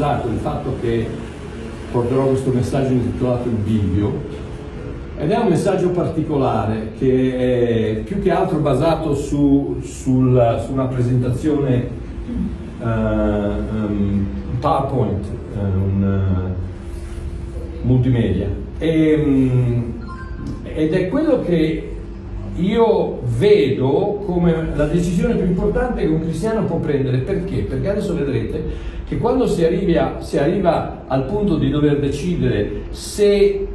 pubblicizzato il fatto che porterò questo messaggio intitolato Il Bivio ed è un messaggio particolare che è più che altro basato su, sul, su una presentazione uh, um, PowerPoint, uh, un uh, multimedia. E, um, ed è quello che io vedo come la decisione più importante che un cristiano può prendere. Perché? Perché adesso vedrete che quando si arriva, si arriva al punto di dover decidere se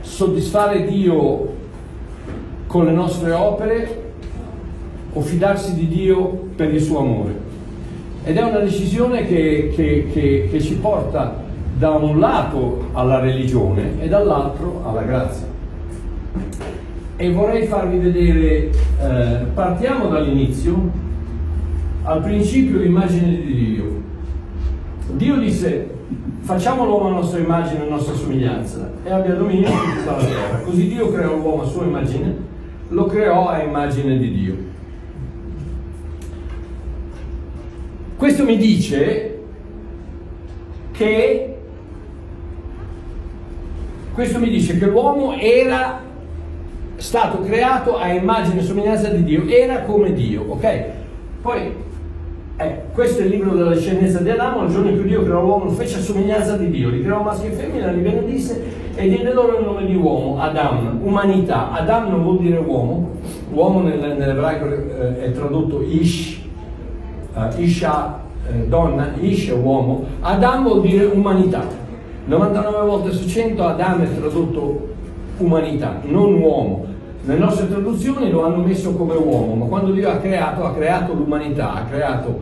soddisfare Dio con le nostre opere o fidarsi di Dio per il suo amore. Ed è una decisione che, che, che, che ci porta da un lato alla religione e dall'altro alla grazia. E vorrei farvi vedere, eh, partiamo dall'inizio, al principio l'immagine di Dio. Dio disse, facciamo l'uomo a nostra immagine a nostra somiglianza e abbia dominio su tutta la terra. Così Dio creò l'uomo a sua immagine, lo creò a immagine di Dio. Questo mi dice che questo mi dice che l'uomo era stato creato a immagine e somiglianza di Dio, era come Dio, ok? Poi eh, questo è il libro della discendenza di Adamo, il giorno in cui Dio creò l'uomo, fece a somiglianza di Dio, li creò maschio e femmina, li benedisse e diede loro il nome di uomo, Adam, umanità. Adam non vuol dire uomo, uomo nel, nell'ebraico eh, è tradotto Ish, uh, Isha, eh, donna, Ish è uomo, Adam vuol dire umanità. 99 volte su 100 Adam è tradotto umanità, non uomo. Le nostre traduzioni lo hanno messo come uomo, ma quando Dio ha creato, ha creato l'umanità, ha creato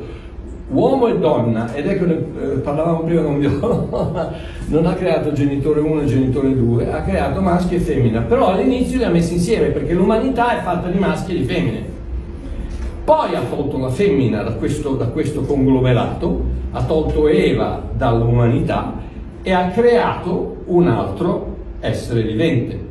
uomo e donna, ed ecco, eh, parlavamo prima con mio, non ha creato genitore 1 e genitore 2, ha creato maschio e femmina, però all'inizio li ha messi insieme perché l'umanità è fatta di maschi e di femmine. Poi ha tolto la femmina da questo, da questo conglomerato, ha tolto Eva dall'umanità e ha creato un altro essere vivente.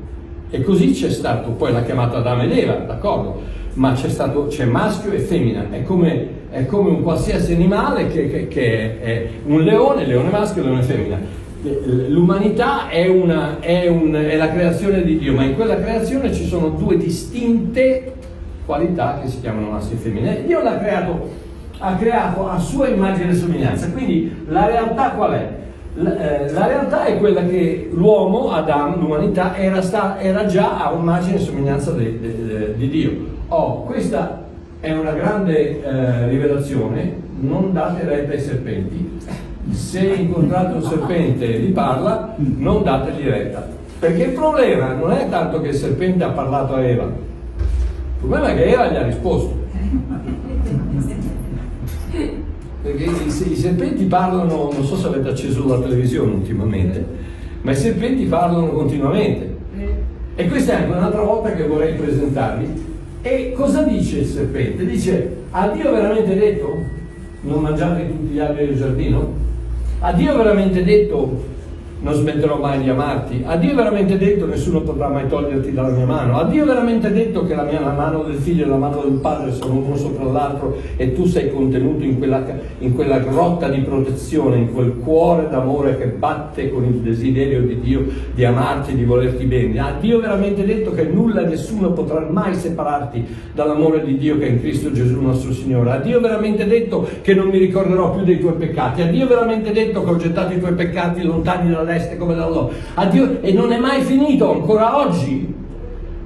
E così c'è stato, poi l'ha chiamata Adamo ed Eva, d'accordo, ma c'è, stato, c'è maschio e femmina, è come, è come un qualsiasi animale che, che, che, è un leone, leone maschio, leone femmina. L'umanità è, una, è, un, è la creazione di Dio, ma in quella creazione ci sono due distinte qualità che si chiamano maschio e femmina. Dio l'ha creato, ha creato a sua immagine e somiglianza, quindi la realtà qual è? La, eh, la, realtà è quella che l'uomo, Adam, l'umanità, era, sta, era già a immagine e somiglianza di Dio. Oh, questa è una grande eh, rivelazione, non date retta ai serpenti. Se incontrate un serpente e vi parla, non dategli retta. Perché il problema non è tanto che il serpente ha parlato a Eva, il problema è che Eva gli ha risposto. Perché i, i, serpenti parlano, non so se avete acceso la televisione ultimamente, ma i serpenti parlano continuamente. E questa è anche un'altra volta che vorrei presentarvi. E cosa dice il serpente? Dice, ha Dio veramente detto non mangiate tutti gli alberi del giardino? Ha Dio veramente detto non smetterò mai di amarti. Ha Dio veramente detto nessuno potrà mai toglierti dalla mia mano. Ha Dio veramente detto che la, mia, la mano del figlio e la mano del padre sono uno sopra l'altro e tu sei contenuto in quella, in quella grotta di protezione, in quel cuore d'amore che batte con il desiderio di Dio di amarti, di volerti bene. Ha Dio veramente detto che nulla e nessuno potrà mai separarti dall'amore di Dio che è in Cristo Gesù nostro Signore. Ha Dio veramente detto che non mi ricorderò più dei tuoi peccati. Ha Dio veramente detto che ho gettato i tuoi peccati lontani dalla dall'est come dall'ovest. Dio, e non è mai finito, ancora oggi.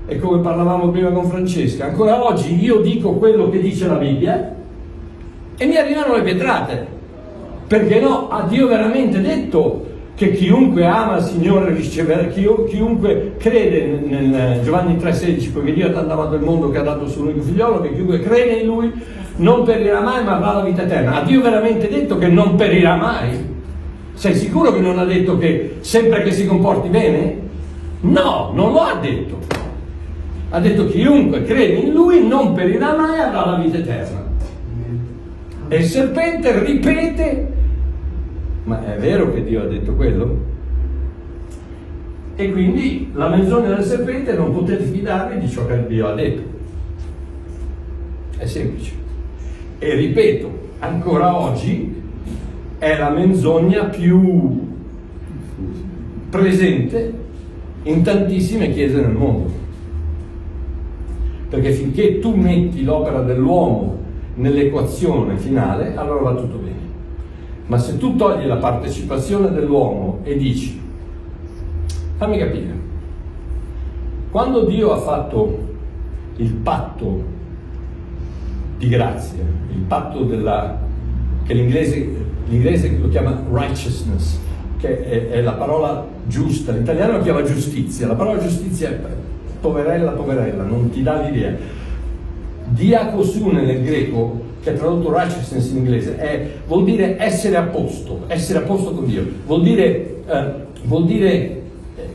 E come parlavamo prima con Francesca, ancora oggi io dico quello che dice la Bibbia e mi arrivano le pietrate. Perché no? Ha Dio veramente detto che chiunque ama il Signore riceverà, chiunque crede nel Giovanni 3,16, poiché Dio ha tanto amato il mondo che ha dato il suo unico figliolo, che chiunque crede in Lui non perirà mai ma avrà la vita eterna. Ha Dio veramente detto che non perirà mai? Sei sicuro che non ha detto che sempre che si comporti bene? No, non lo ha detto. Ha detto chiunque crede in lui non perirà mai e avrà la vita eterna. E il serpente ripete, ma è vero che Dio ha detto quello? E quindi la menzogna del serpente non potete fidarvi di ciò che Dio ha detto. È semplice. E ripeto, ancora oggi è la menzogna più presente in tantissime chiese nel mondo. Perché finché tu metti l'opera dell'uomo nell'equazione finale, allora va tutto bene. Ma se tu togli la partecipazione dell'uomo e dici, fammi capire, quando Dio ha fatto il patto di grazia, il patto della, che l'inglese, l'inglese lo chiama righteousness, che è, è, la parola giusta, l'italiano lo chiama giustizia, la parola giustizia è poverella, poverella, non ti dà l'idea. Diakosune nel greco, che è tradotto righteousness in inglese, è, vuol dire essere a posto, essere a posto con Dio, vuol dire, eh, vuol dire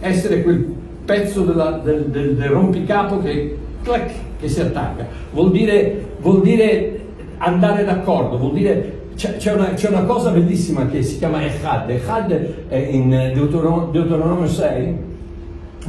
essere quel pezzo della, del, del, del, rompicapo che, clac, che si attacca, vuol dire, vuol dire andare d'accordo, vuol dire c'è, una, c'è, una, cosa bellissima che si chiama Echad. Echad in Deuteronomio, Deuteronomio 6,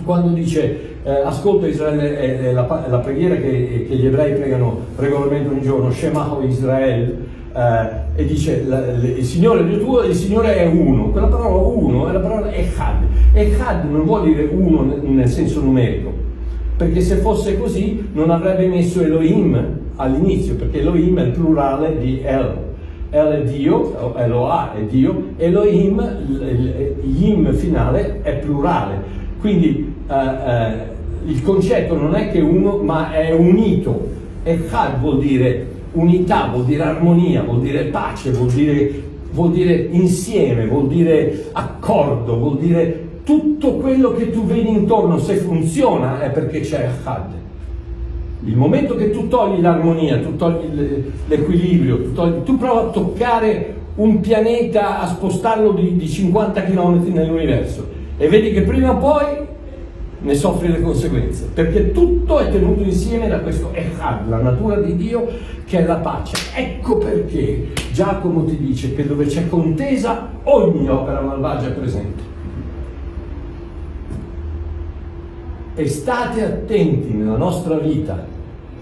quando dice eh, ascolta Israele, è, è, la, la, preghiera che, che, gli ebrei pregano regolarmente ogni giorno, Shema Israel, eh, e dice la, la, il Signore Dio tuo, il Signore è uno. Quella parola uno è la parola Echad. Echad non vuol dire uno nel, nel senso numerico, perché se fosse così non avrebbe messo Elohim all'inizio, perché Elohim è il plurale di El. El è Dio, Eloah è Dio, Elohim, Yim finale è plurale. Quindi eh, eh, il concetto non è che uno, ma è unito. Echad vuol dire unità, vuol dire armonia, vuol dire pace, vuol dire, vuol dire insieme, vuol dire accordo, vuol dire tutto quello che tu vedi intorno, se funziona è perché c'è Echad. Il momento che tu togli l'armonia, tu togli l'equilibrio, tu, togli, tu provi a toccare un pianeta, a spostarlo di, di 50 km nell'universo e vedi che prima o poi ne soffri le conseguenze, perché tutto è tenuto insieme da questo Echad, la natura di Dio che è la pace. Ecco perché Giacomo ti dice che dove c'è contesa ogni opera malvagia è presente. E state attenti nella nostra vita,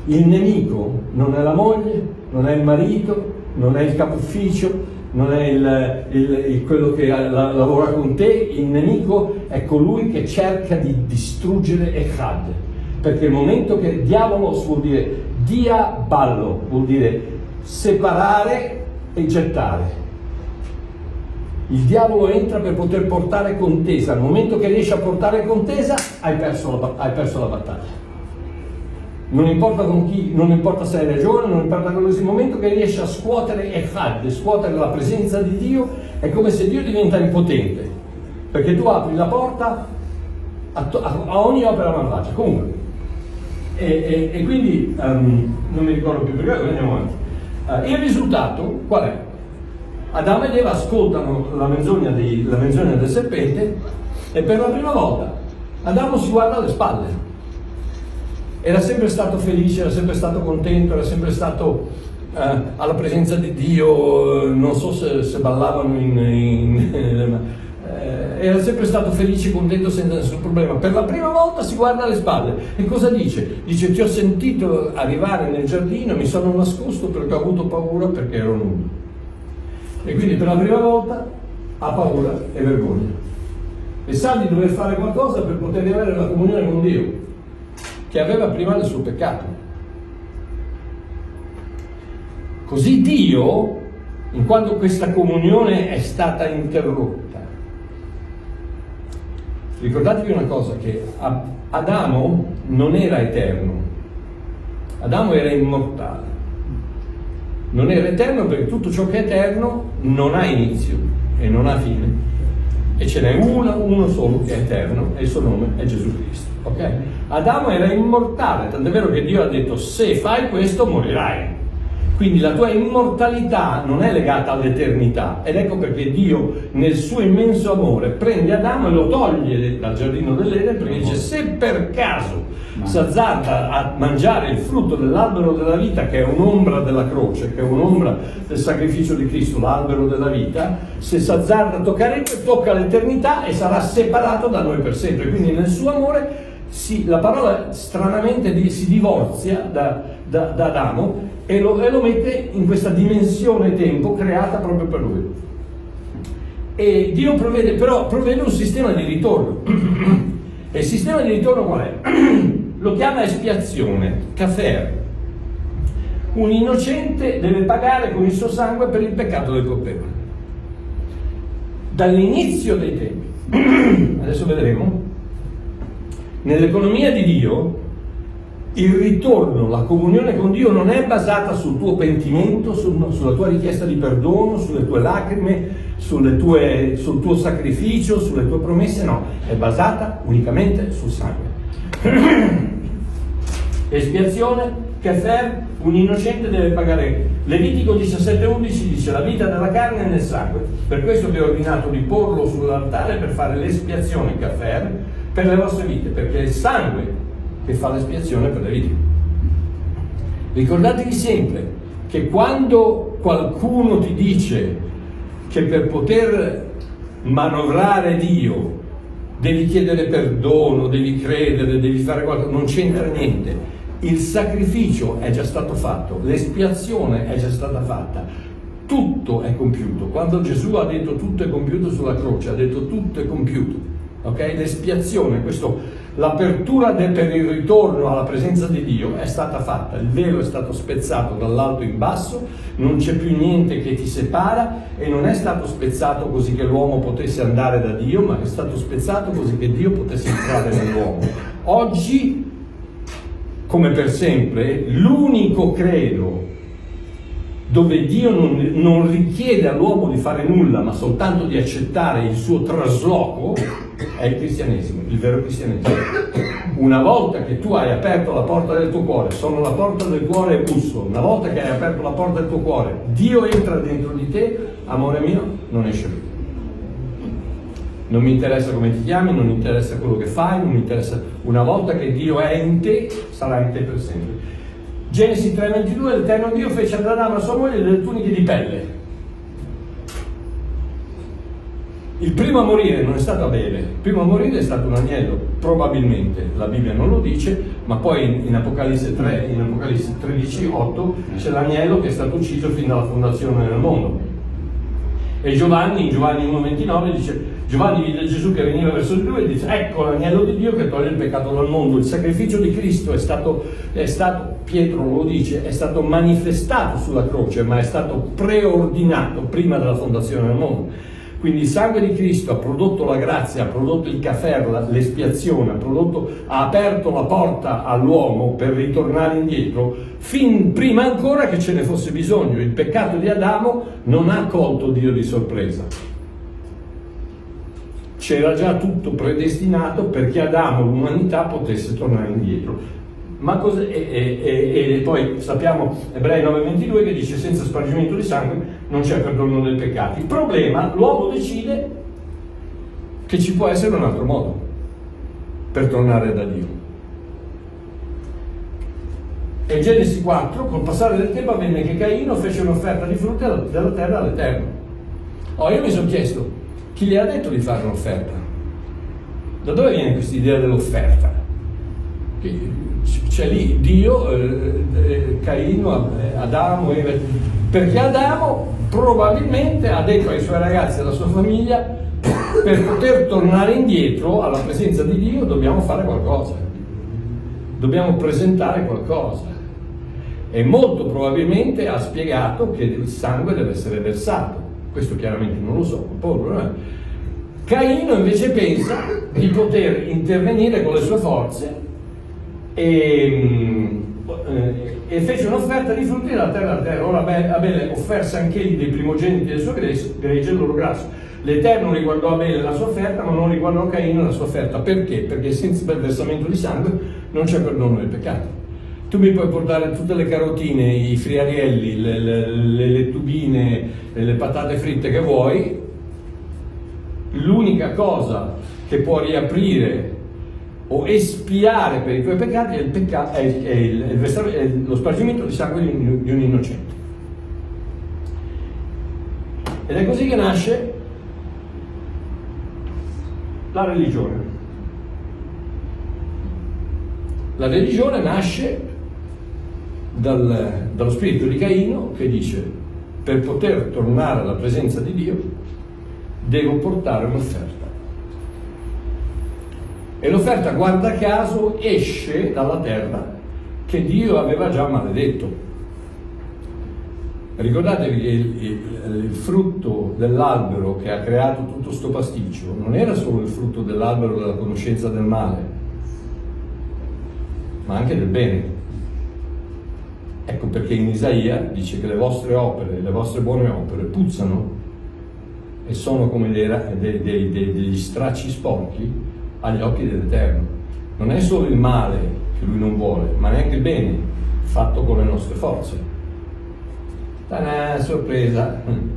il nemico non è la moglie, non è il marito, non è il capo ufficio, non è il, il, il, quello che la, lavora con te, il nemico è colui che cerca di distruggere Echad. Perché il momento che diavolo vuol dire dia ballo, vuol dire separare e gettare. Il diavolo entra per poter portare contesa, al momento che riesce a portare contesa hai perso la, hai perso la battaglia. Non importa con chi, non importa se hai ragione, non importa qualsiasi momento che riesce a scuotere Echad, scuotere la presenza di Dio, è come se Dio diventa impotente, perché tu apri la porta a, to- a ogni opera malvagia. Comunque, e, e, e quindi um, non mi ricordo più perché, andiamo avanti. Uh, il risultato qual è? Adamo ed Eva ascoltano la menzogna, di, la menzogna del serpente e per la prima volta Adamo si guarda alle spalle. Era sempre stato felice, era sempre stato contento, era sempre stato eh, alla presenza di Dio, non so se, se ballavano in... in eh, era sempre stato felice, contento senza nessun problema. Per la prima volta si guarda alle spalle e cosa dice? Dice ti ho sentito arrivare nel giardino, mi sono nascosto perché ho avuto paura perché ero nudo. E quindi per la prima volta ha paura e vergogna. E sa di dover fare qualcosa per poter avere la comunione con Dio, che aveva prima del suo peccato. Così Dio, in quanto questa comunione è stata interrotta, ricordatevi una cosa, che Adamo non era eterno, Adamo era immortale non era eterno perché tutto ciò che è eterno non ha inizio e non ha fine. E ce n'è uno, uno solo che è eterno e il suo nome è Gesù Cristo. Okay? Adamo era immortale, tant'è vero che Dio ha detto se fai questo morirai. Quindi la tua immortalità non è legata all'eternità ed ecco perché Dio nel suo immenso amore prende Adamo e lo toglie dal giardino dell'Eden perché dice se per caso si azzarda a mangiare il frutto dell'albero della vita che è un'ombra della croce, che è un'ombra del sacrificio di Cristo, l'albero della vita, se si azzarda a toccare tocca l'eternità e sarà separato da noi per sempre. Quindi nel suo amore si, la parola stranamente si divorzia da, da, da Adamo e lo, e lo mette in questa dimensione tempo creata proprio per lui. E Dio provvede, però provvede un sistema di ritorno. e il sistema di ritorno qual è? lo chiama espiazione, cafer. Un innocente deve pagare con il suo sangue per il peccato del colpevole. Dall'inizio dei tempi, adesso vedremo, nell'economia di Dio il ritorno, la comunione con Dio non è basata sul tuo pentimento, sul, sulla tua richiesta di perdono, sulle tue lacrime, tue, sul tuo sacrificio, sulle tue promesse, no, è basata unicamente sul sangue. Espiazione, Kefer, un innocente deve pagare. Levitico 17,11 dice la vita della carne è nel sangue. Per questo vi ho ordinato di porlo sull'altare per fare l'espiazione, Kefer, per le vostre vite, perché il sangue che fa l'espiazione per le vite. Ricordatevi sempre che quando qualcuno ti dice che per poter manovrare Dio devi chiedere perdono, devi credere, devi fare qualcosa, non c'entra niente il sacrificio è già stato fatto, l'espiazione è già stata fatta, tutto è compiuto. Quando Gesù ha detto tutto è compiuto sulla croce, ha detto tutto è compiuto. Okay? L'espiazione, questo, l'apertura per il ritorno alla presenza di Dio è stata fatta, il velo è stato spezzato dall'alto in basso, non c'è più niente che ti separa e non è stato spezzato così che l'uomo potesse andare da Dio, ma è stato spezzato così che Dio potesse entrare nell'uomo. Oggi come per sempre, l'unico credo dove Dio non, non, richiede all'uomo di fare nulla, ma soltanto di accettare il suo trasloco, è il cristianesimo, il vero cristianesimo. Una volta che tu hai aperto la porta del tuo cuore, sono la porta del cuore e busso, una volta che hai aperto la porta del tuo cuore, Dio entra dentro di te, amore mio, non esce più non mi interessa come ti chiami, non mi interessa quello che fai, non mi interessa. Una volta che Dio è in te, sarà in te per sempre. Genesi 3:22, l'Eterno Dio fece ad Adamo a sua moglie delle tuniche di pelle. Il primo a morire non è stato Abele, il primo a morire è stato un agnello, probabilmente, la Bibbia non lo dice, ma poi in Apocalisse 3, in Apocalisse 13, 8 c'è l'agnello che è stato ucciso fin dalla fondazione del mondo. E Giovanni, in Giovanni 1,29 dice Giovanni vide Gesù che veniva verso di lui e dice ecco l'agnello di Dio che toglie il peccato dal mondo. Il sacrificio di Cristo è stato, è stato, Pietro lo dice, è stato manifestato sulla croce, ma è stato preordinato prima della fondazione del mondo. Quindi il sangue di Cristo ha prodotto la grazia, ha prodotto il caffè, l'espiazione, ha, prodotto, ha aperto la porta all'uomo per ritornare indietro, fin prima ancora che ce ne fosse bisogno. Il peccato di Adamo non ha colto Dio di sorpresa c'era già tutto predestinato perché Adamo, l'umanità, potesse tornare indietro. Ma e, e, e, poi sappiamo Ebrei 9:22 che dice senza spargimento di sangue non c'è perdono dei peccati. Il problema, l'uomo decide che ci può essere un altro modo per tornare da Dio. E Genesi 4, col passare del tempo avvenne che Caino fece un'offerta di frutti della terra all'Eterno. Oh, io mi sono chiesto, chi gli ha detto di fare un'offerta? Da dove viene questa idea dell'offerta? C'è lì Dio, eh, eh, Caino, Adamo, perché Adamo probabilmente ha detto ai suoi ragazzi e alla sua famiglia per poter tornare indietro alla presenza di Dio dobbiamo fare qualcosa, dobbiamo presentare qualcosa. E molto probabilmente ha spiegato che il sangue deve essere versato questo chiaramente non lo so. Caino invece pensa di poter intervenire con le sue forze e, eh, e fece un'offerta di frutti della terra a terra. Ora Abele offerse anche egli dei primogeniti del suo gregge il loro grasso. L'Eterno riguardò Abele la sua offerta, ma non riguardò Caino la sua offerta. Perché? Perché senza il versamento di sangue non c'è perdono del peccato. Tu mi puoi portare tutte le carotine, i friarielli, le, le, le, le tubine, le patate fritte che vuoi, l'unica cosa che può riaprire o espiare per i tuoi peccati è, il pecca- è, il, è, il, è lo spargimento di sangue di un, di un innocente. Ed è così che nasce la religione. La religione nasce dal, dallo spirito di Caino che dice per poter tornare alla presenza di Dio devo portare un'offerta. E l'offerta, guarda caso, esce dalla terra che Dio aveva già maledetto. Ricordatevi che il, il, il, frutto dell'albero che ha creato tutto questo pasticcio non era solo il frutto dell'albero della conoscenza del male, ma anche del bene. Ecco perché in Isaia dice che le vostre opere, le vostre buone opere puzzano e sono come dei, dei, dei, degli stracci sporchi agli occhi dell'Eterno. Non è solo il male che lui non vuole, ma neanche il bene fatto con le nostre forze. Ta-da, sorpresa.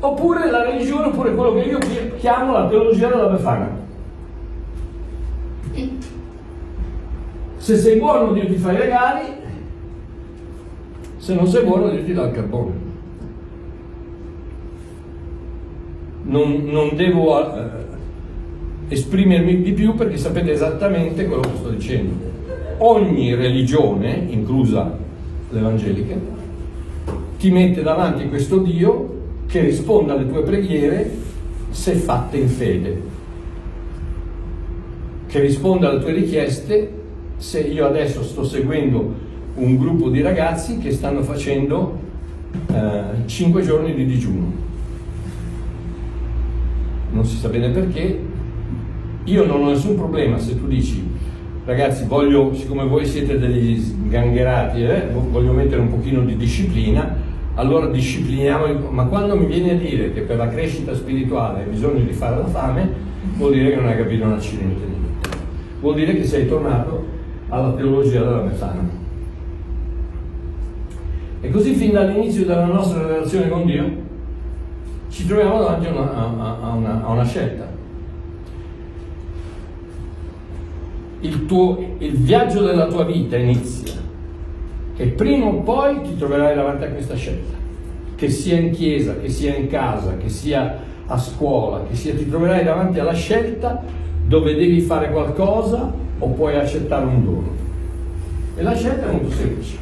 Oppure la religione, oppure quello che io chiamo la teologia della Befana. Se sei buono Dio ti fa i regali, se non sei buono Dio ti dà il carbone. Non, non devo uh, esprimermi di più perché sapete esattamente quello che sto dicendo. Ogni religione, inclusa l'evangelica, ti mette davanti questo Dio che risponde alle tue preghiere se fatte in fede, che risponde alle tue richieste se io adesso sto seguendo un gruppo di ragazzi che stanno facendo eh, 5 giorni di digiuno. Non si sa bene perché. Io non ho nessun problema se tu dici ragazzi voglio, siccome voi siete degli sgangherati, eh, voglio mettere un pochino di disciplina, allora discipliniamo, ma quando mi viene a dire che per la crescita spirituale hai bisogno di fare la fame, vuol dire che non hai capito un accidente di vita. Vuol dire che sei tornato alla teologia della metana. E così fin dall'inizio della nostra relazione con Dio ci troviamo davanti a una, a una, a una scelta. Il, tuo, il viaggio della tua vita inizia che prima o poi ti troverai davanti a questa scelta, che sia in chiesa, che sia in casa, che sia a scuola, che sia, ti troverai davanti alla scelta dove devi fare qualcosa o puoi accettare un dono. E la scelta è molto semplice.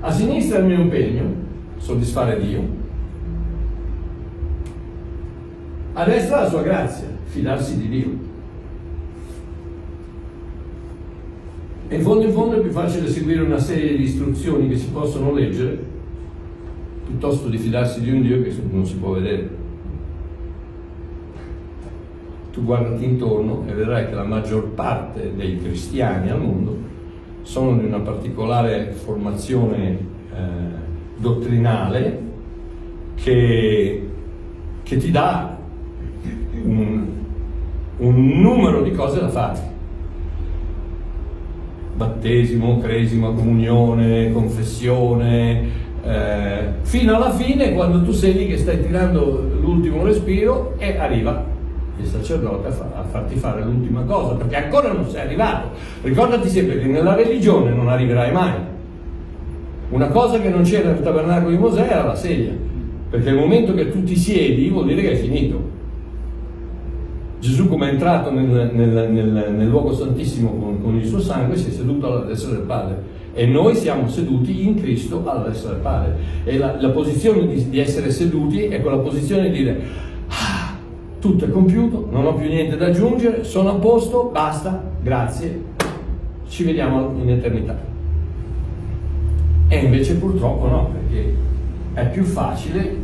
A sinistra il mio impegno, soddisfare Dio, a destra la sua grazia, fidarsi di Dio. E in fondo in fondo è più facile seguire una serie di istruzioni che si possono leggere piuttosto di fidarsi di un Dio che non si può vedere. Tu guardati intorno e vedrai che la maggior parte dei cristiani al mondo sono di una particolare formazione eh, dottrinale che, che, ti dà un, un numero di cose da fare battesimo, cresima, comunione, confessione, eh, fino alla fine quando tu sei lì che stai tirando l'ultimo respiro e arriva il sacerdote a, fa- a farti fare l'ultima cosa, perché ancora non sei arrivato. Ricordati sempre che nella religione non arriverai mai. Una cosa che non c'era nel tabernacolo di Mosè era la sedia, perché il momento che tu ti siedi vuol dire che è finito. Gesù come è entrato nel, nel, nel, nel luogo santissimo con, con, il suo sangue si è seduto alla destra del Padre e noi siamo seduti in Cristo alla destra del Padre e la, la posizione di, di, essere seduti è quella posizione di dire ah, tutto è compiuto, non ho più niente da aggiungere, sono a posto, basta, grazie, ci vediamo in eternità. E invece purtroppo no, perché è più facile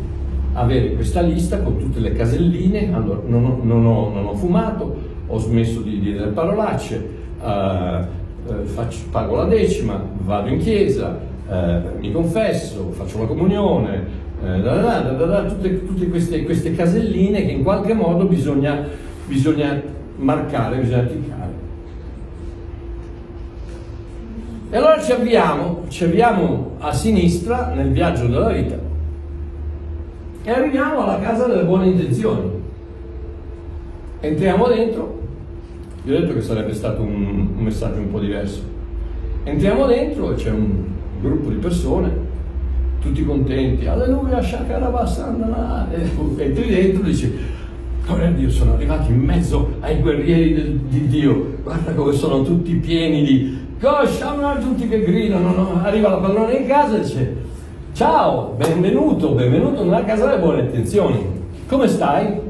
avere questa lista con tutte le caselline, allora non ho, non ho, non ho fumato, ho smesso di dire parolacce, eh, eh, faccio, pago la decima, vado in chiesa, eh, mi confesso, faccio la comunione, eh, da, da, da, tutte, tutte queste, queste, caselline che in qualche modo bisogna, bisogna marcare, bisogna ticcare. E allora ci avviamo, ci avviamo a sinistra nel viaggio della vita e arriviamo alla casa delle buone intenzioni. Entriamo dentro, vi ho detto che sarebbe stato un, un messaggio un po' diverso. Entriamo dentro e c'è un gruppo di persone, tutti contenti, alleluia, shakarabasandana, e entri dentro e dici, Gloria a Dio, sono arrivati in mezzo ai guerrieri del, di Dio. Guarda come sono tutti pieni di coscia, tutti che gridano. No? Arriva la padrona in casa e dice: Ciao, benvenuto, benvenuto nella casa delle buone intenzioni. Come stai?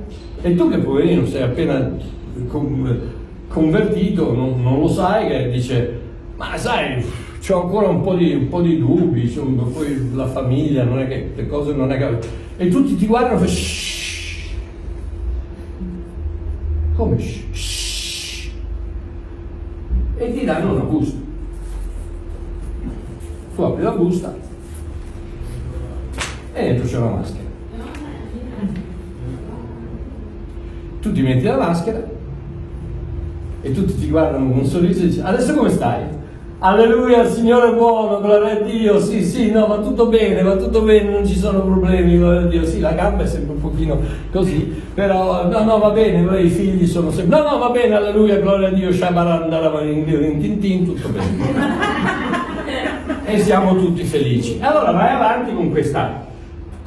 E tu che poverino sei appena convertito, non, non lo sai, che dice, ma sai, ho ancora un po' di, un po di dubbi, insomma, poi la famiglia, non è che le cose non è che... E tutti ti guardano e fanno. Come? E ti danno una busta. Tu apri la busta e dentro c'è una maschera. Tu ti metti la maschera e tutti ti guardano con un sorriso e dici adesso come stai? Alleluia, il Signore è buono, gloria a Dio, sì, sì, no, va tutto bene, va tutto bene, non ci sono problemi, gloria a Dio, sì, la gamba è sempre un pochino così, però no, no, va bene, i figli sono sempre, no, no, va bene, alleluia, gloria a Dio, shabarandara, in tutto bene. e siamo tutti felici. Allora vai avanti con questa,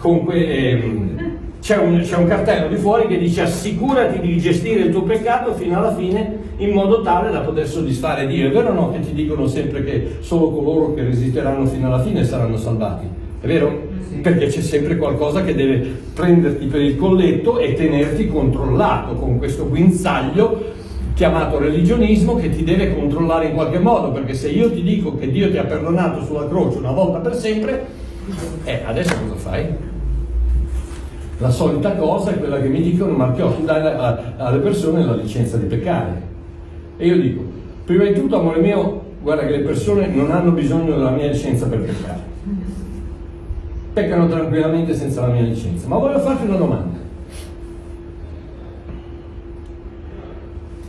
que, ehm, c'è un, c'è un, cartello di fuori che dice assicurati di gestire il tuo peccato fino alla fine in modo tale da poter soddisfare Dio. È vero o no che ti dicono sempre che solo coloro che resisteranno fino alla fine saranno salvati? È vero? Perché c'è sempre qualcosa che deve prenderti per il colletto e tenerti controllato con questo guinzaglio chiamato religionismo che ti deve controllare in qualche modo, perché se io ti dico che Dio ti ha perdonato sulla croce una volta per sempre, eh, adesso cosa fai? La solita cosa è quella che mi dicono, ma tu dai alle persone la licenza di peccare. E io dico, prima di tutto, amore mio, guarda che le persone non hanno bisogno della mia licenza per peccare. Peccano tranquillamente senza la mia licenza. Ma voglio farti una domanda.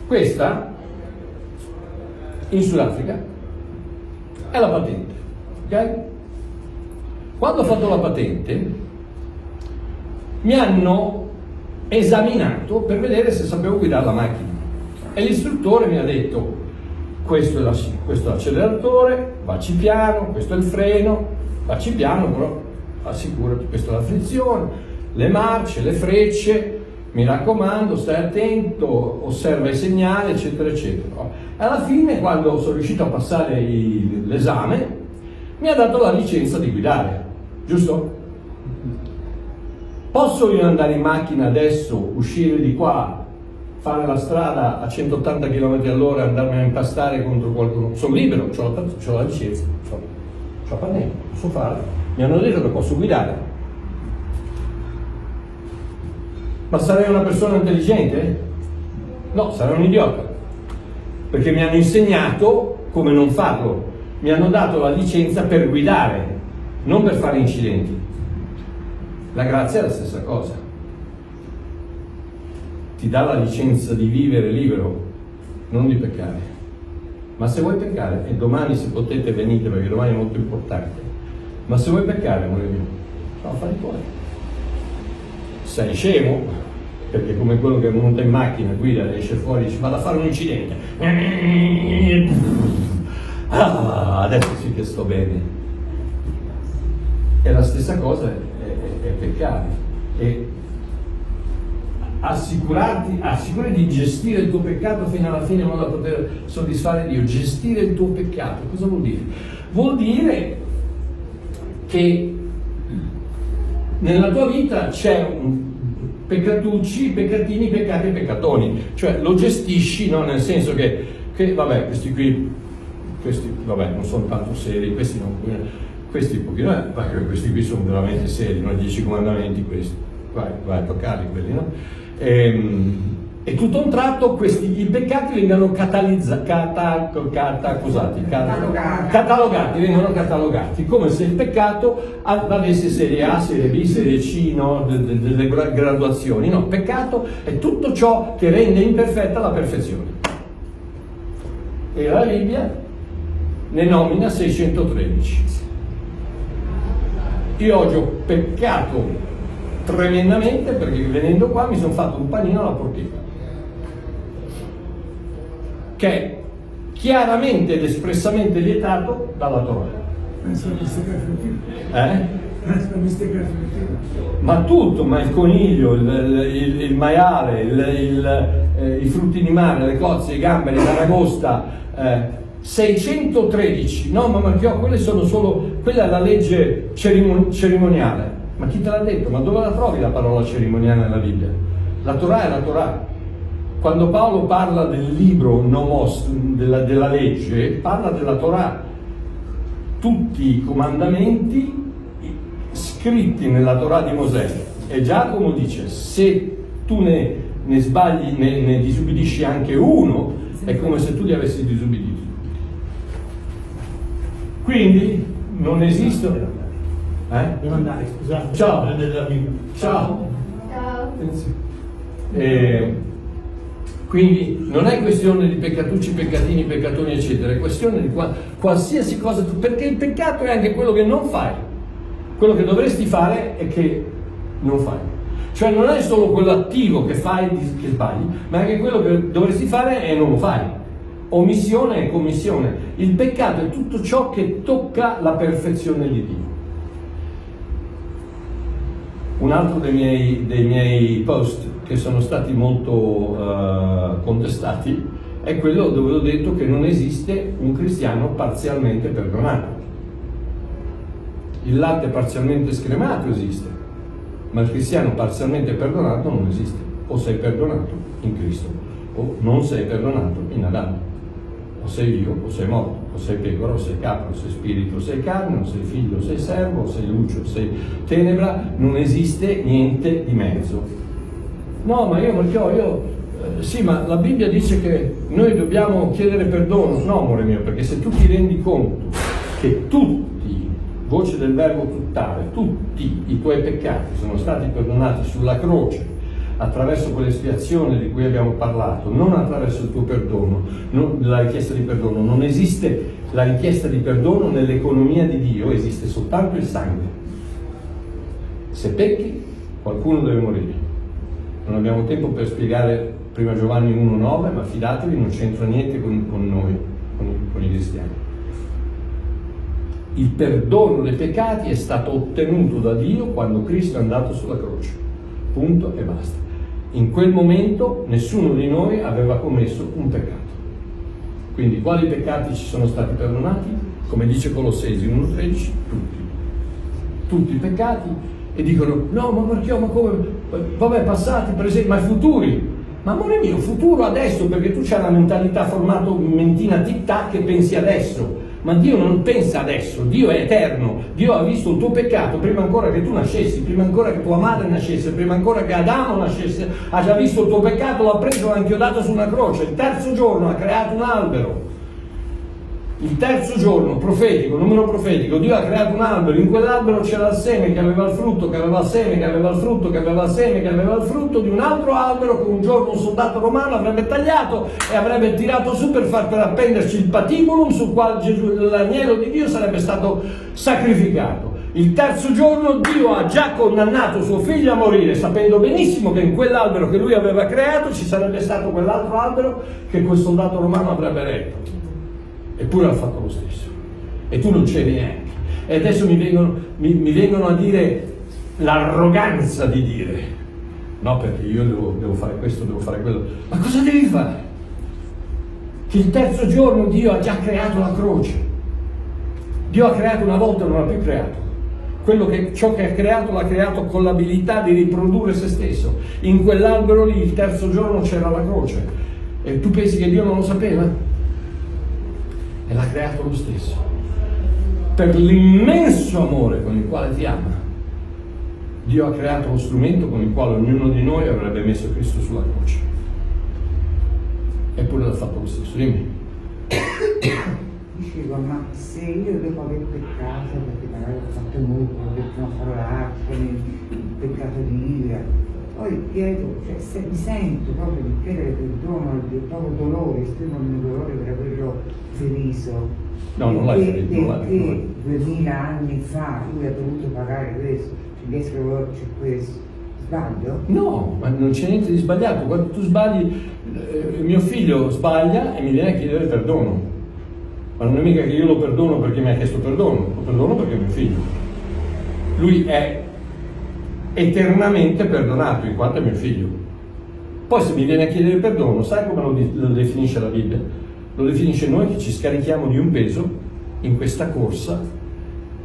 Questa, in Sudafrica, è la patente. Ok? Quando ho fatto la patente, mi hanno esaminato per vedere se sapevo guidare la macchina e l'istruttore mi ha detto questo è, la, questo è l'acceleratore, vacci piano, questo è il freno, vacci piano, però assicurati, questa è la frizione, le marce, le frecce, mi raccomando, stai attento, osserva i segnali, eccetera, eccetera. Alla fine, quando sono riuscito a passare l'esame, mi ha dato la licenza di guidare, giusto? Posso io andare in macchina adesso, uscire di qua, fare la strada a 180 km all'ora e andarmi a impastare contro qualcuno? Sono libero, ho la, ho la licenza, ho la pannella, posso fare. Mi hanno detto che posso guidare. Ma sarei una persona intelligente? No, sarei un idiota. Perché mi hanno insegnato come non farlo. Mi hanno dato la licenza per guidare, non per fare incidenti. La grazia è la stessa cosa. Ti dà la licenza di vivere libero, non di peccare. Ma se vuoi peccare, e domani se potete venite perché domani è molto importante, ma se vuoi peccare, amore mio, fa affari tuoi. Sei scemo, perché come quello che è venuto in macchina, guida, esce fuori dice vado a fare un incidente. Ah, adesso sì che sto bene. E la stessa cosa peccare e assicurare di gestire il tuo peccato fino alla fine in modo da poter soddisfare Dio. Gestire il tuo peccato, cosa vuol dire? Vuol dire che nella tua vita c'è un peccatucci, peccatini, peccati e peccatoni, cioè lo gestisci no? nel senso che, che, vabbè, questi qui, questi vabbè, non sono tanto seri, questi non questi un pochino, eh, questi qui sono veramente seri, no? dieci comandamenti questi, vai, vai a toccarli quelli, no? E, ehm, e tutto a un tratto questi, i peccati vengono catalizzati, cata, cata, catalogati. catalogati, vengono catalogati, come se il peccato avesse serie A, serie B, serie C, no? delle de, de graduazioni. No, peccato è tutto ciò che rende imperfetta la perfezione. E la Bibbia ne nomina 613 io oggi ho peccato tremendamente perché venendo qua mi sono fatto un panino alla portiera che è chiaramente ed espressamente vietato dalla Torah. Eh? Ma tutto, ma il coniglio, il, il, il maiale, il, eh, i frutti di mare, le cozze, i gamberi, l'aragosta, eh, 613, no ma Marchiò, quelle sono solo, quella è la legge cerimon- cerimoniale. Ma chi te l'ha detto? Ma dove la trovi la parola cerimoniale nella Bibbia? La Torah è la Torah. Quando Paolo parla del libro nomos, della, della legge, parla della Torah. Tutti i comandamenti scritti nella Torah di Mosè. E Giacomo dice, se tu ne, ne sbagli, ne, ne disubbidisci anche uno, è come se tu li avessi disubbiditi. Quindi non esistono. Eh? Devo andare, scusate. Ciao. Ciao. Ciao. Eh, quindi non è questione di peccatucci, peccatini, peccatoni, eccetera, è questione di qua, qualsiasi cosa tu, perché il peccato è anche quello che non fai, quello che dovresti fare e che non fai. Cioè non è solo quello attivo che fai che sbagli, ma anche quello che dovresti fare e non lo fai omissione e commissione. Il peccato è tutto ciò che tocca la perfezione di Dio. Un altro dei miei, dei miei post che sono stati molto uh, contestati è quello dove ho detto che non esiste un cristiano parzialmente perdonato. Il latte parzialmente scremato esiste, ma il cristiano parzialmente perdonato non esiste. O sei perdonato in Cristo o non sei perdonato in Adamo o sei io o sei morto, o sei pecora o sei capro, o sei spirito o sei carne, o sei figlio o sei servo, o sei luce o sei tenebra, non esiste niente di mezzo. No, ma io perché ho, io, eh, sì, ma la Bibbia dice che noi dobbiamo chiedere perdono. No, amore mio, perché se tu ti rendi conto che tutti, voce del verbo tuttare, tutti i tuoi peccati sono stati perdonati sulla croce attraverso quell'espiazione di cui abbiamo parlato, non attraverso il tuo perdono, non, la richiesta di perdono. Non esiste la richiesta di perdono nell'economia di Dio, esiste soltanto il sangue. Se pecchi, qualcuno deve morire. Non abbiamo tempo per spiegare prima Giovanni 1.9, ma fidatevi, non c'entra niente con, con noi, con con i cristiani. Il perdono dei peccati è stato ottenuto da Dio quando Cristo è andato sulla croce. Punto e basta. In quel momento nessuno di noi aveva commesso un peccato. Quindi quali peccati ci sono stati perdonati? Come dice Colossesi 1.13, tutti. Tutti i peccati e dicono no ma perché ma come? Vabbè passati, presenti, ma futuri. Ma amore mio, futuro adesso perché tu c'hai una mentalità formata mentina tic tac che pensi adesso ma Dio non pensa adesso, Dio è eterno, Dio ha visto il tuo peccato prima ancora che tu nascessi, prima ancora che tua madre nascesse, prima ancora che Adamo nascesse, ha già visto il tuo peccato, l'ha preso l'ha inchiodato su una croce, il terzo giorno ha creato un albero, il terzo giorno, profetico, numero profetico, Dio ha creato un albero, in quell'albero c'era il seme che aveva il frutto, che aveva il seme, che aveva il frutto, che aveva il seme, che aveva il frutto di un altro albero che un giorno un soldato romano avrebbe tagliato e avrebbe tirato su per far per appenderci il patibulum sul quale Gesù, l'agnello di Dio sarebbe stato sacrificato. Il terzo giorno Dio ha già condannato suo figlio a morire, sapendo benissimo che in quell'albero che lui aveva creato ci sarebbe stato quell'altro albero che quel soldato romano avrebbe retto eppure ha fatto lo stesso. E tu non c'eri neanche. E adesso mi vengono, mi, mi vengono, a dire l'arroganza di dire, no perché io devo, devo fare questo, devo fare quello. Ma cosa devi fare? Che il terzo giorno Dio ha già creato la croce. Dio ha creato una volta e non l'ha più creato. Che, ciò che ha creato l'ha creato con l'abilità di riprodurre se stesso. In quell'albero lì il terzo giorno c'era la croce. E tu pensi che Dio non lo sapeva? E l'ha creato lo stesso. Per l'immenso amore con il quale ti ama, Dio ha creato lo strumento con il quale ognuno di noi avrebbe messo Cristo sulla croce. Eppure l'ha fatto lo stesso. Dimmi. Dicevo, ma se io dopo aver peccato, perché magari ho fatto molto, ho detto farò l'acqua, il peccato di ira, poi chiedo, cioè, se mi sento proprio di chiedere perdono del proprio dolore, esprimo il mio dolore per averlo feriso. No, non l'hai ferito. Perché duemila anni fa lui ha dovuto pagare questo, cioè dietro c'è questo. Sbaglio? No, ma non c'è niente di sbagliato. Quando tu sbagli, eh, mio figlio sbaglia e mi viene a chiedere perdono. Ma non è mica che io lo perdono perché mi ha chiesto perdono, lo perdono perché è mio figlio. lui è eternamente perdonato in quanto è mio figlio. Poi se mi viene a chiedere perdono, sai come lo, lo definisce la Bibbia? Lo definisce noi che ci scarichiamo di un peso in questa corsa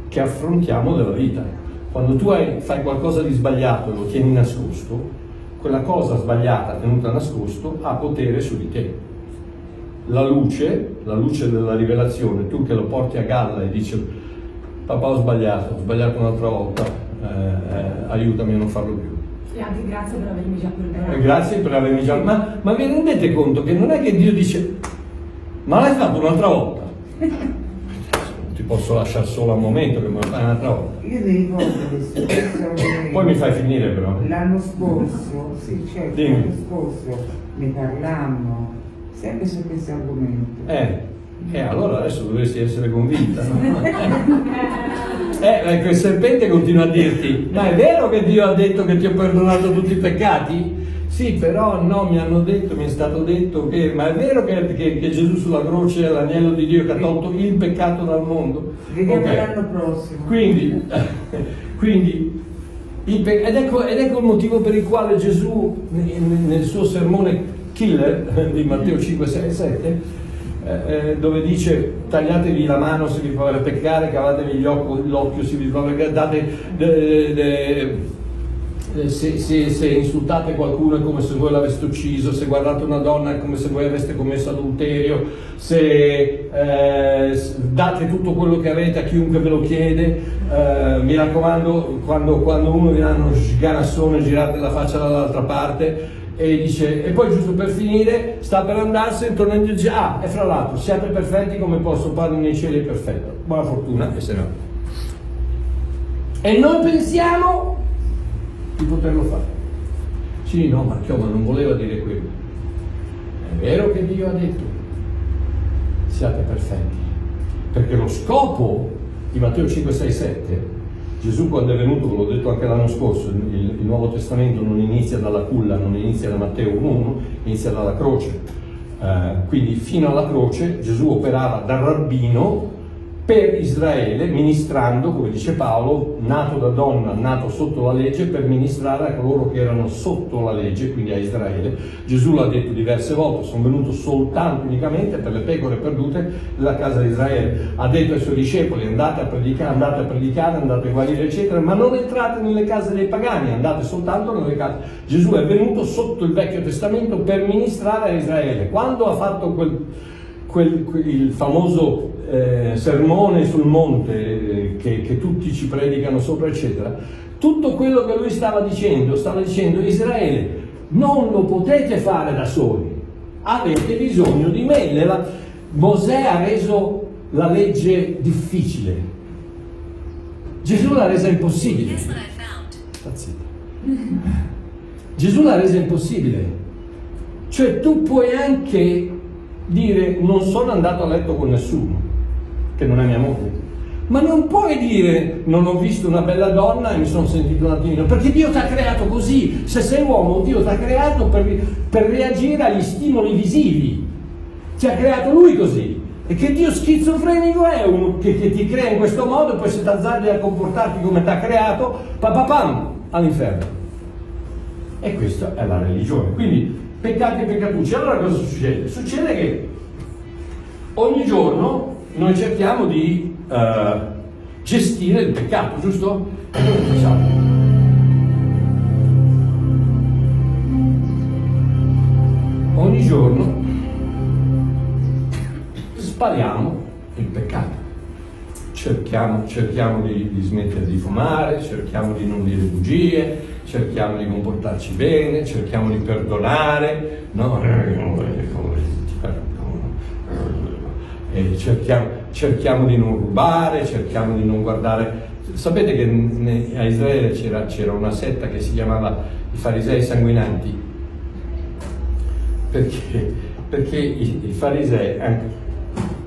che affrontiamo della vita. Quando tu hai- fai qualcosa di sbagliato e lo tieni nascosto, quella cosa sbagliata tenuta nascosto ha potere su di te. La luce, la luce della rivelazione, tu che lo porti a galla e dici papà ho sbagliato, ho sbagliato un'altra volta, eh, eh, aiutami a non farlo più. E anche grazie per avermi già perdonato. Eh, Grazie per avermi già... Ma, ma vi rendete conto che non è che Dio dice ma l'hai fatto un'altra volta? Ti posso lasciare solo un momento che me lo fai un'altra volta. Io mi ricordo Poi mi fai finire però. L'anno scorso, sì certo, Dimmi. l'anno scorso ne parlammo sempre su questo argomento. Eh, eh, allora adesso dovresti essere convinta. no? eh, ecco, il serpente continua a dirti, ma è vero che Dio ha detto che ti ho perdonato tutti i peccati? Sì, però no, mi hanno detto, mi è stato detto che, ma è vero che, che- che Gesù sulla croce è l'agnello di Dio che ha tolto il peccato dal mondo? Vediamo Ok. l'anno prossimo. Quindi, quindi pe- ed, ecco, ed ecco il motivo per il quale Gesù nel, nel suo sermone killer di Matteo 5, 6, 7, eh, eh, dove dice tagliatevi la mano se vi fa peccare, cavatevi l'occhio se vi fa peccare, eh, se, se- se insultate qualcuno è come se voi l'aveste ucciso, se guardate una donna è come se voi aveste commesso adulterio, se eh, date tutto quello che avete a chiunque ve lo chiede, eh, mi raccomando, quando, quando uno vi dà uno sganassone girate la faccia dall'altra parte e dice, e poi giusto per finire, sta per andarsene, torna e dice, ah, e fra l'altro, siate perfetti come vostro Padre nei cieli è perfetto. Buona fortuna e se no. E noi pensiamo di poterlo fare. Sì, no, ma Chioma non voleva dire quello. È vero che Dio ha detto, siate perfetti, perché lo scopo di Matteo 5, 6, 7, Gesù quando è venuto, ve l'ho detto anche l'anno scorso, il, il Nuovo Testamento non inizia dalla culla, non inizia da Matteo 1, inizia dalla croce. Eh, quindi fino alla croce Gesù operava da rabbino per Israele, ministrando, come dice Paolo, nato da donna, nato sotto la legge, per ministrare a coloro che erano sotto la legge, quindi a Israele. Gesù l'ha detto diverse volte, sono venuto soltanto unicamente per le pecore perdute della casa di Israele. Ha detto ai suoi discepoli andate a predicare, andate a predicare, andate a guarire, eccetera, ma non entrate nelle case dei pagani, andate soltanto nelle case. Gesù è venuto sotto il Vecchio Testamento per ministrare a Israele. Quando ha fatto quel, quel- quel- il famoso eh, sermone sul monte eh, che, che tutti ci predicano sopra, eccetera, tutto quello che lui stava dicendo, stava dicendo Israele, non lo potete fare da soli, avete bisogno di me. La- Mosè ha reso la legge difficile, Gesù l'ha resa impossibile. Gesù l'ha resa impossibile. Cioè tu puoi anche dire non sono andato a letto con nessuno, che non è mia moglie. Ma non puoi dire non ho visto una bella donna e mi sono sentito un attimino, perché Dio ti ha creato così. Se sei uomo, Dio ti ha creato per, per reagire agli stimoli visivi. Ti ha creato lui così. E che Dio schizofrenico è uno che, che ti crea in questo modo e poi se ti azzardi a comportarti come ti ha creato, papapam, all'inferno. E questa è la religione. Quindi peccati e peccatucci. Allora cosa succede? Succede che ogni giorno noi cerchiamo di eh, gestire il peccato, giusto? E? Ogni giorno spariamo il peccato. Cerchiamo, cerchiamo di, di smettere di fumare, cerchiamo di non dire bugie, cerchiamo di comportarci bene, cerchiamo di perdonare, no? Ti perdono. E cerchiamo, cerchiamo di non rubare, cerchiamo di non guardare. Sapete che a Israele c'era, c'era una setta che si chiamava i farisei sanguinanti? Perché, perché i, i farisei eh,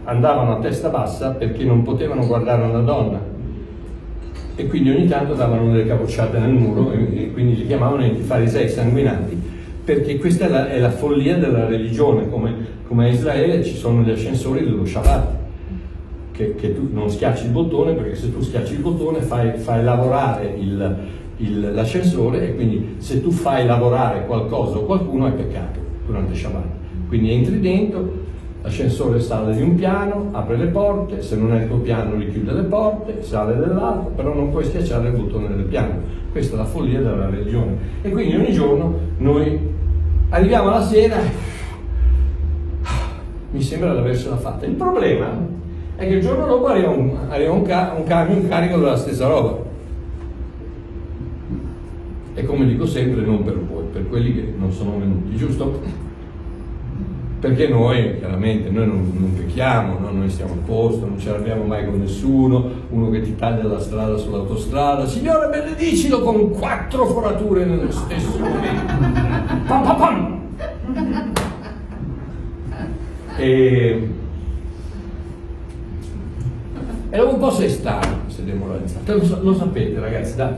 andavano a testa bassa perché non potevano guardare una donna e quindi ogni tanto davano delle capocciate nel muro e, e quindi li chiamavano i farisei sanguinanti perché questa è la, è la follia della religione come, come a Israele ci sono gli ascensori dello Shabbat che, che tu non schiacci il bottone, perché se tu schiacci il bottone fai, fai lavorare il, il, l'ascensore e quindi se tu fai lavorare qualcosa o qualcuno è peccato durante Shabbat. Quindi entri dentro, l'ascensore sale di un piano, apre le porte, se non è il tuo piano richiude le porte, sale dell'altro, però non puoi schiacciare il bottone del piano. Questa è la follia della religione. E quindi ogni giorno noi arriviamo alla sera mi sembra di aversela fatta. Il problema è che il giorno dopo arriva un, arriva un, ca- un camion carico della stessa roba. E come dico sempre, non per voi, per quelli che non sono venuti, giusto? Perché noi, chiaramente, noi non, non pecchiamo, no? noi stiamo a posto, non ce l'abbiamo mai con nessuno, uno che ti taglia la strada sull'autostrada, Signore benedicilo con quattro forature nello stesso momento. Pam, pam, pam. E, e dopo un po' sei stanco, sei demoralizzato. Lo, lo sapete ragazzi, da,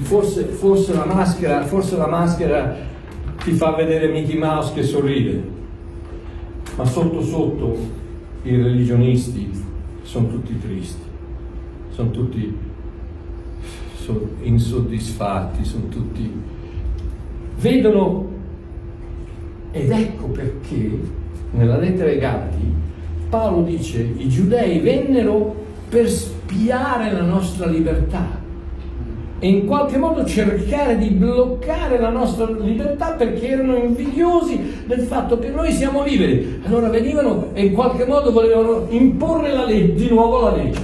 forse, forse, la maschera, forse la maschera ti fa vedere Mickey Mouse che sorride, ma sotto sotto i religionisti sono tutti tristi, sono tutti insoddisfatti, sono tutti... vedono ed ecco perché nella lettera ai Galati Paolo dice i giudei vennero per spiare la nostra libertà e in qualche modo cercare di bloccare la nostra libertà perché erano invidiosi del fatto che noi siamo liberi. Allora venivano e in qualche modo volevano imporre la legge, di nuovo la legge,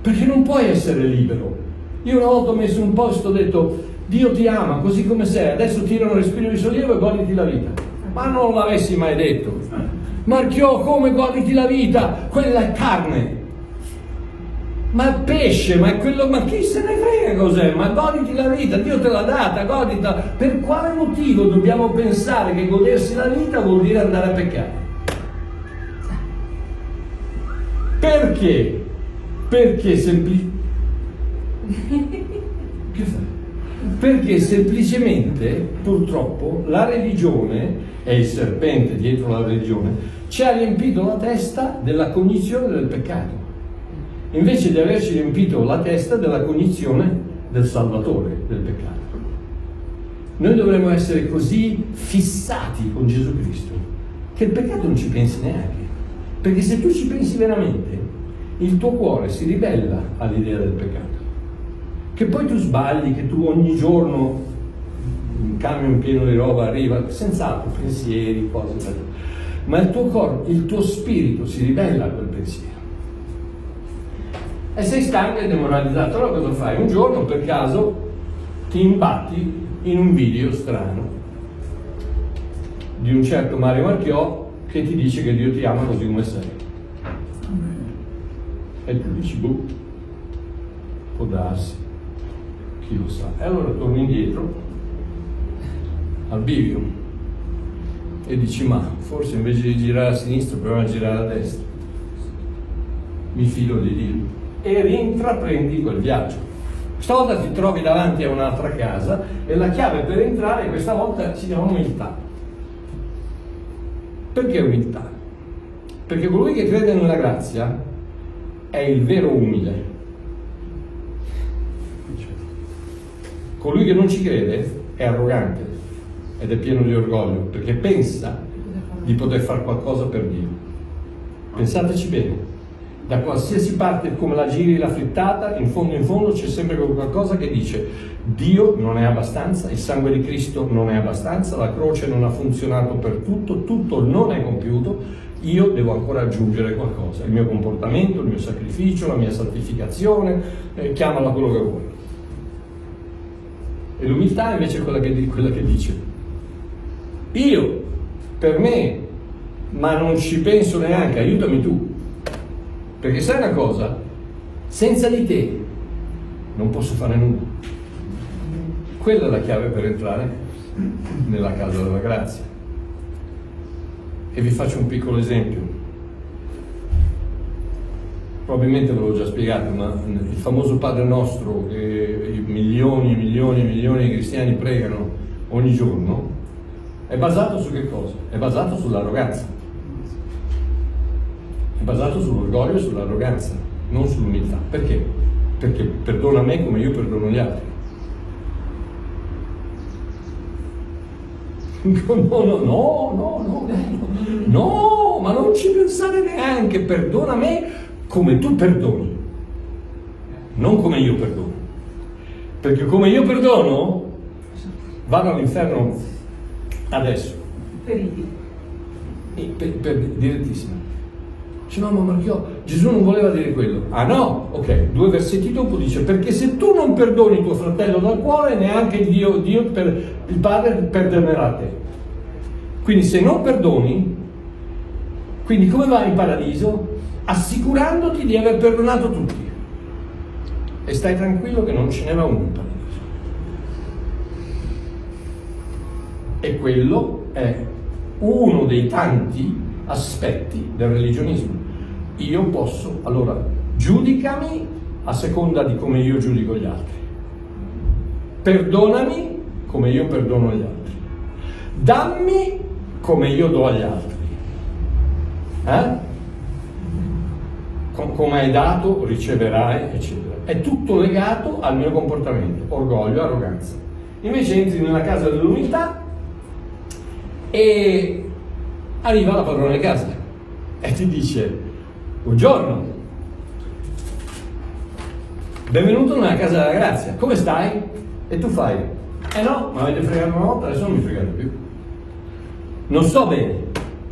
perché non puoi essere libero. Io una volta ho messo un post, ho detto Dio ti ama così come sei, adesso tirano respiro di sollievo e goditi la vita. Ma non l'avessi mai detto. Marchiò come goditi la vita, quella è carne. Ma pesce, ma è quello, ma chi se ne frega cos'è? Ma goditi la vita, Dio te l'ha data, godita. Per quale motivo dobbiamo pensare che godersi la vita vuol dire andare a peccare? Perché? Perché semplicemente... Perché semplicemente, purtroppo, la religione e il serpente dietro la religione ci ha riempito la testa della cognizione del peccato, invece di averci riempito la testa della cognizione del Salvatore del peccato. Noi dovremmo essere così fissati con Gesù Cristo che il peccato non ci pensi neanche, perché se tu ci pensi veramente, il tuo cuore si ribella all'idea del peccato. Che poi tu sbagli, che tu ogni giorno un camion pieno di roba arriva, senz'altro pensieri, cose, ma il tuo corpo, il tuo spirito si ribella a quel pensiero. E sei stanco e demoralizzato, allora cosa fai? Un giorno per caso ti imbatti in un video strano di un certo Mario Marchiò che ti dice che Dio ti ama così come sei. E tu dici, boh, può darsi, chi lo sa. E allora torni indietro al bivio e dici, ma forse invece di girare a sinistra proviamo a girare a destra. Mi fido di Dio. E rintraprendi quel viaggio. Stavolta ti trovi davanti a un'altra casa e la chiave per entrare questa volta si chiama umiltà. Perché umiltà? Perché colui che crede nella grazia è il vero umile. Colui che non ci crede è arrogante ed è pieno di orgoglio perché pensa di poter fare qualcosa per Dio. Pensateci bene, da qualsiasi parte come la giri la frittata, in fondo in fondo c'è sempre qualcosa che dice Dio non è abbastanza, il sangue di Cristo non è abbastanza, la croce non ha funzionato per tutto, tutto non è compiuto, io devo ancora aggiungere qualcosa, il mio comportamento, il mio sacrificio, la mia santificazione, eh, chiamala quello che vuoi. E l'umiltà invece è quella che, quella che dice, io, per me, ma non ci penso neanche, aiutami tu. Perché sai una cosa? Senza di te non posso fare nulla. Quella è la chiave per entrare nella casa della grazia. E vi faccio un piccolo esempio. Probabilmente ve l'ho già spiegato, ma il famoso Padre Nostro che milioni e milioni e milioni di cristiani pregano ogni giorno, è basato su che cosa? È basato sull'arroganza. Basato sull'orgoglio e sull'arroganza, non sull'umiltà. Perché? Perché perdona me come io perdono gli altri. No, no, no, no, no, no, ma non ci pensare neanche, perdona me come tu perdoni, non come io perdono. Perché come io perdono, vanno all'inferno adesso. Feriti. Per, per, direttissimo. Dice no, ma Marchiò, Gesù non voleva dire quello. Ah no? Ok, due versetti dopo dice, perché se tu non perdoni tuo fratello dal cuore, neanche Dio, Dio per, il Padre perdonerà te. Quindi se non perdoni, quindi come vai in paradiso? Assicurandoti di aver perdonato tutti. E stai tranquillo che non ce n'era uno in paradiso. E quello è uno dei tanti aspetti del religionismo. Io posso, allora, giudicami a seconda di come io giudico gli altri. Perdonami come io perdono gli altri. Dammi come io do agli altri. Eh? come hai dato, riceverai, eccetera. È tutto legato al mio comportamento, orgoglio, arroganza. Invece entri nella casa dell'umiltà e arriva la padrona di casa e ti dice buongiorno, benvenuto nella casa della grazia, come stai? E tu fai, eh no, mi avete fregato una volta, adesso non mi fregate più. Non sto bene,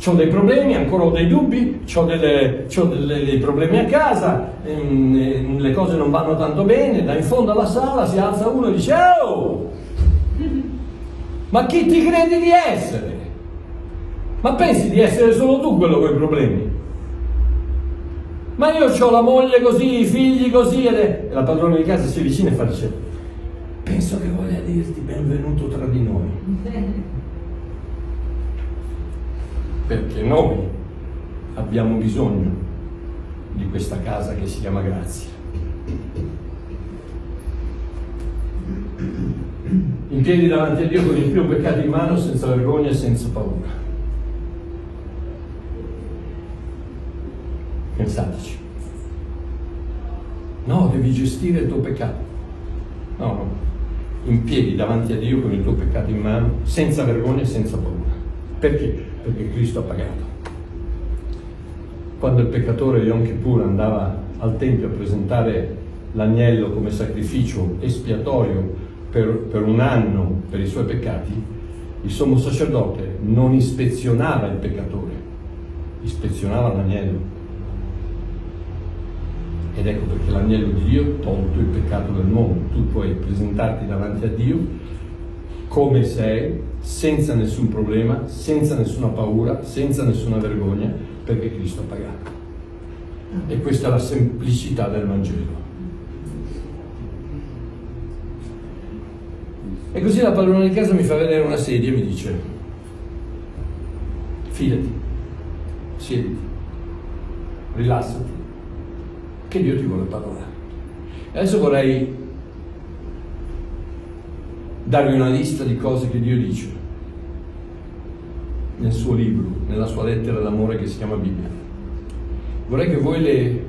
ho dei problemi, ancora ho dei dubbi, ho, delle, c'ho delle, dei problemi a casa, ehm, le cose non vanno tanto bene, da in fondo alla sala si alza uno e dice oh, ma chi ti credi di essere? Ma pensi di essere solo tu quello con i problemi? Ma io ho la moglie così, i figli così, e la padrona di casa si avvicina e fa dice, penso che voglia dirti benvenuto tra di noi. Perché noi abbiamo bisogno di questa casa che si chiama grazia. In piedi davanti a Dio con il primo peccato in mano, senza vergogna e senza paura. Pensateci. No, devi gestire il tuo peccato. No. In piedi davanti a Dio con il tuo peccato in mano, senza vergogna e senza paura. Perché? Perché Cristo ha pagato. Quando il peccatore Yom Kippur andava al Tempio a presentare l'agnello come sacrificio espiatorio per, per un anno per i suoi peccati, il sommo sacerdote non ispezionava il peccatore, ispezionava l'agnello ed ecco perché l'agnello di Dio tolto il peccato del mondo. Tu puoi presentarti davanti a Dio come sei, senza nessun problema, senza nessuna paura, senza nessuna vergogna, perché Cristo ha pagato. E questa è la semplicità del Vangelo. E così la padrona di casa mi fa vedere una sedia e mi dice, fidati, siediti, rilassati, che Dio ti vuole parlare. Adesso vorrei darvi una lista di cose che Dio dice nel suo libro, nella sua lettera d'amore che si chiama Bibbia. Vorrei che voi le,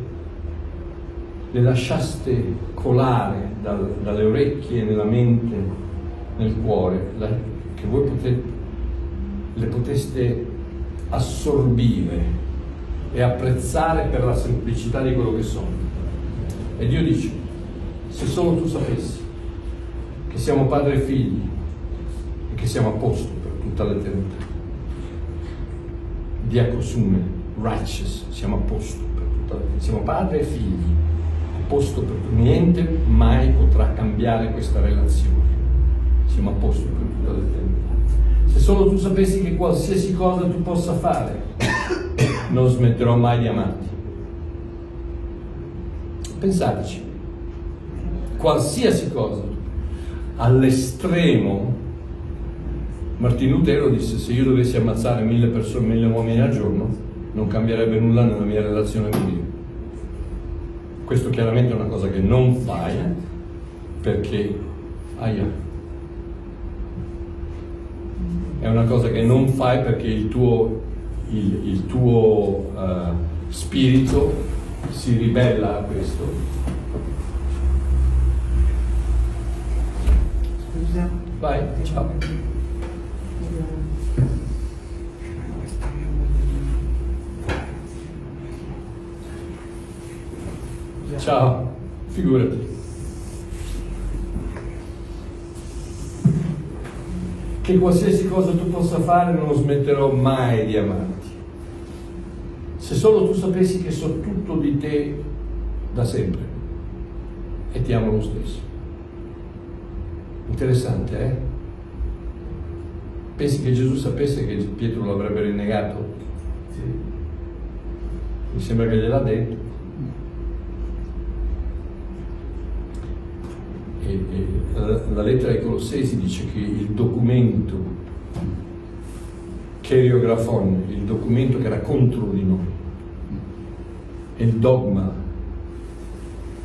le lasciaste colare dal, dalle orecchie, nella mente, nel cuore, la, che voi potete, le poteste assorbire e apprezzare per la semplicità di quello che sono. E Dio dice, se solo tu sapessi che siamo padre e figli e che siamo a posto per tutta l'eternità. Diacosume, righteous, siamo a posto per tutta l'eternità. Siamo padre e figli, a posto per tutto. Niente mai potrà cambiare questa relazione. Siamo a posto per tutta l'eternità. Se solo tu sapessi che qualsiasi cosa tu possa fare, non smetterò mai di amarti. Pensateci, qualsiasi cosa, all'estremo, Martin Lutero disse se io dovessi ammazzare mille persone, mille uomini al giorno, non cambierebbe nulla nella mia relazione con Dio. Questo chiaramente è una cosa che non fai perché, aia, è una cosa che non fai perché il tuo il, il tuo eh, spirito si ribella a questo. Scusa. Vai, ciao. Ciao, figurati. Che qualsiasi cosa tu possa fare non smetterò mai di amarti. Se solo tu sapessi che so tutto di te da sempre e ti amo lo stesso. Interessante, eh? Pensi che Gesù sapesse che Pietro l'avrebbe rinnegato? Sì. Mi sembra che gliel'ha detto. E, e la, la lettera ai Colossesi dice che il documento, Cheriografon, il documento che era contro di noi, e il dogma,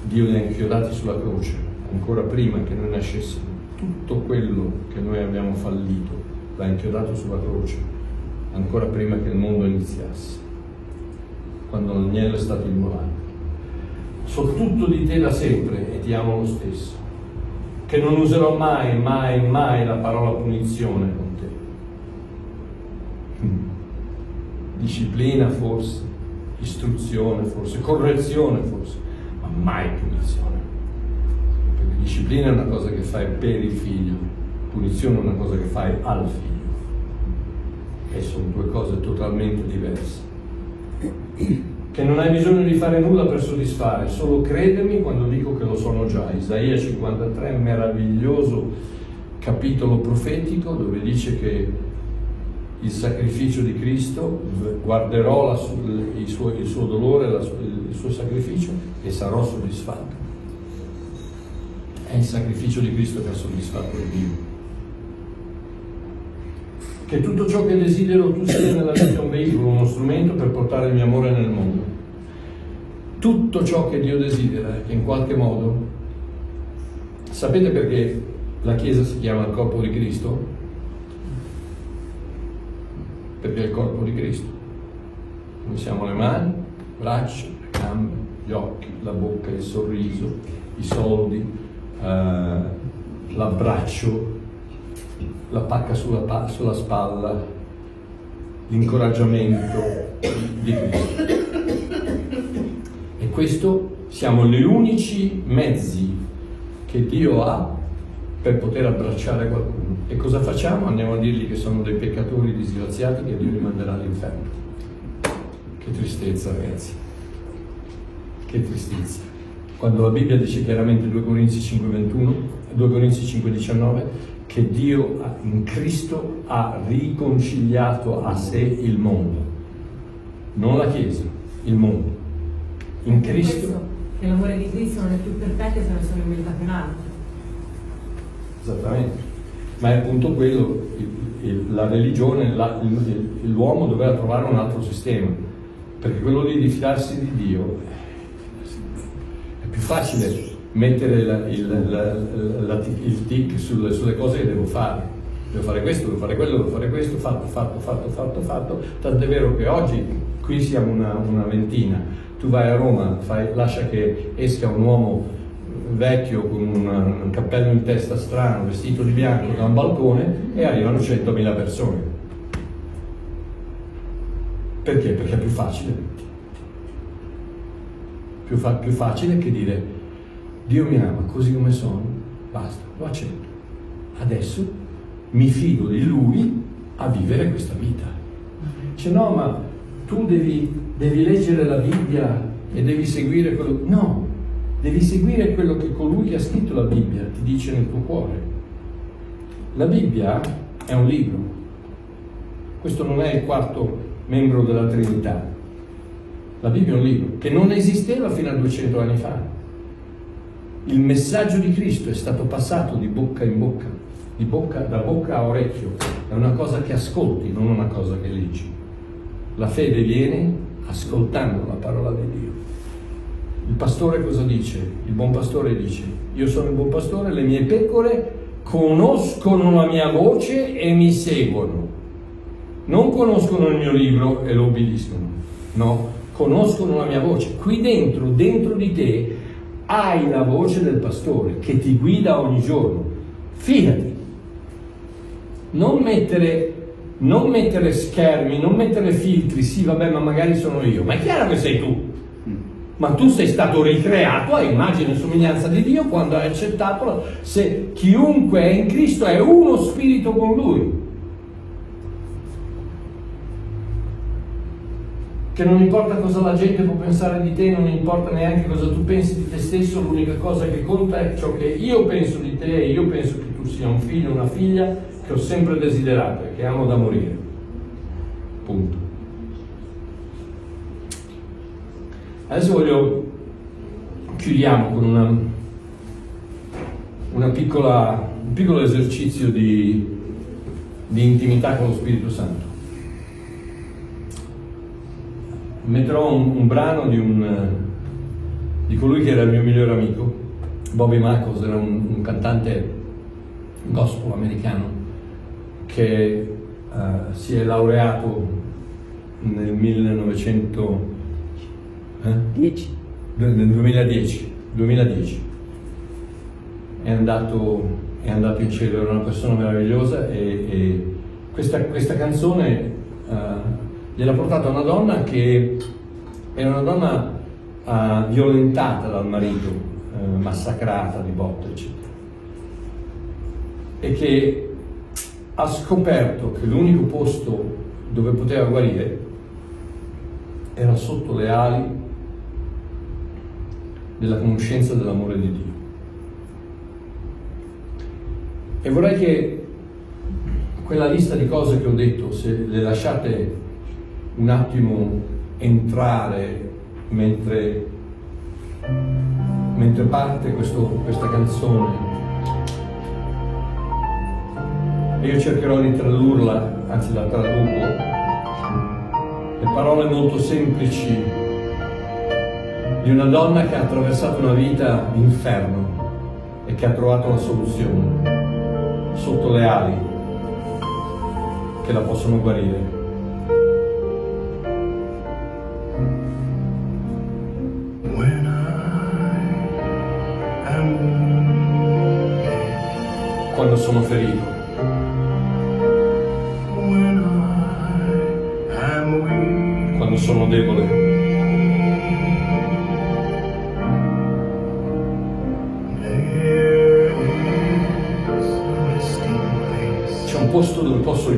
ha inchiodati sulla croce, ancora prima che noi nascessimo. Tutto quello che noi abbiamo fallito l'ha inchiodato sulla croce, ancora prima che il mondo iniziasse, quando l'agnello è stato immolato. So tutto di te da sempre e ti amo lo stesso che non userò mai, mai, mai la parola punizione con te. Disciplina forse, istruzione forse, correzione forse, ma mai punizione. Perché disciplina è una cosa che fai per il figlio, punizione è una cosa che fai al figlio. E sono due cose totalmente diverse che non hai bisogno di fare nulla per soddisfare, solo credemi quando dico che lo sono già. Isaia 53 è un meraviglioso capitolo profetico dove dice che il sacrificio di Cristo, guarderò la, il, suo, il, suo, dolore, la, il suo sacrificio e sarò soddisfatto. È il sacrificio di Cristo che ha soddisfatto Dio che tutto ciò che desidero tu sia nella vita un veicolo, uno strumento per portare il mio amore nel mondo. Tutto ciò che Dio desidera, in qualche modo, sapete perché la Chiesa si chiama il corpo di Cristo? Perché è il corpo di Cristo. Noi siamo le mani, le braccia, le gambe, gli occhi, la bocca, il sorriso, i soldi, eh, l'abbraccio, la pacca sulla, sulla spalla, l'incoraggiamento di Cristo. E questo siamo gli unici mezzi che Dio ha per poter abbracciare qualcuno. E cosa facciamo? Andiamo a dirgli che sono dei peccatori disgraziati che Dio li manderà all'inferno. Che tristezza, ragazzi. Che tristezza. Quando la Bibbia dice chiaramente 2 Corinzi 5:21, 2 Corinzi 5:19, che Dio in Cristo ha riconciliato a sé il mondo, non la Chiesa, il mondo. In Cristo. Che l'amore di Cristo non è più perfetto se non sono umiltà un altro. Esattamente. Ma è appunto quello, il, il, la religione, il, l'uomo doveva trovare un altro sistema, perché quello di fidarsi di Dio è più facile mettere il, la, la, il, tic sulle, sulle, cose che devo fare. Devo fare questo, devo fare quello, devo fare questo, fatto, fatto, fatto, fatto, fatto. Tant'è vero che oggi qui siamo una, una ventina. Tu vai a Roma, fai, lascia che esca un uomo vecchio con una, un cappello in testa strano, vestito di bianco da un balcone e arrivano 100.000 persone. Perché? Perché è più facile. Più, fa, più facile che dire Dio mi ama così come sono, basta, lo accetto. Adesso mi fido di Lui a vivere questa vita. Dice no, ma tu devi, devi leggere la Bibbia e devi seguire quello... No, devi seguire quello che colui che ha scritto la Bibbia ti dice nel tuo cuore. La Bibbia è un libro. Questo non è il quarto membro della Trinità. La Bibbia è un libro che non esisteva fino a 200 anni fa il messaggio di Cristo è stato passato di bocca in bocca, bocca, da bocca a orecchio, è una cosa che ascolti, non una cosa che leggi. La fede viene ascoltando la parola di Dio. Il pastore cosa dice? Il buon pastore dice, io sono il buon pastore, le mie pecore conoscono la mia voce e mi seguono. non conoscono il mio libro e lo obbediscono, no, conoscono la mia voce. Qui dentro, dentro di te, hai la voce del pastore che ti guida ogni giorno. Fidati. Non mettere, non mettere schermi, non mettere filtri, sì vabbè ma magari sono io, ma è chiaro che sei tu. Ma tu sei stato ricreato a immagine e somiglianza di Dio quando hai accettato se chiunque è in Cristo è uno spirito con Lui. Che non importa cosa la gente può pensare di te, non importa neanche cosa tu pensi di te stesso, l'unica cosa che conta è ciò che io penso di te e io penso che tu sia un figlio una figlia che ho sempre desiderato e che amo da morire. Punto. Adesso voglio, chiudiamo con una, una piccola, un piccolo esercizio di, di intimità con lo Spirito Santo. Metterò un, un brano di, un, di colui che era il mio migliore amico, Bobby Marcos, era un, un cantante gospel americano che uh, si è laureato nel 1900 10. nel 2010, 2010. È, andato, è andato in cielo, era una persona meravigliosa e, e questa, questa, canzone uh, gliel'ha portata una donna che era una donna uh, violentata dal marito, uh, massacrata di botte, eccetera. E che ha scoperto che l'unico posto dove poteva guarire era sotto le ali della conoscenza dell'amore di Dio. E vorrei che quella lista di cose che ho detto, se le lasciate un attimo entrare mentre, mentre parte questo, questa canzone, e io cercherò di tradurla, anzi la traduco, le parole molto semplici di una donna che ha attraversato una vita d'inferno e che ha trovato la soluzione sotto le ali che la possono guarire. Quando sono ferito.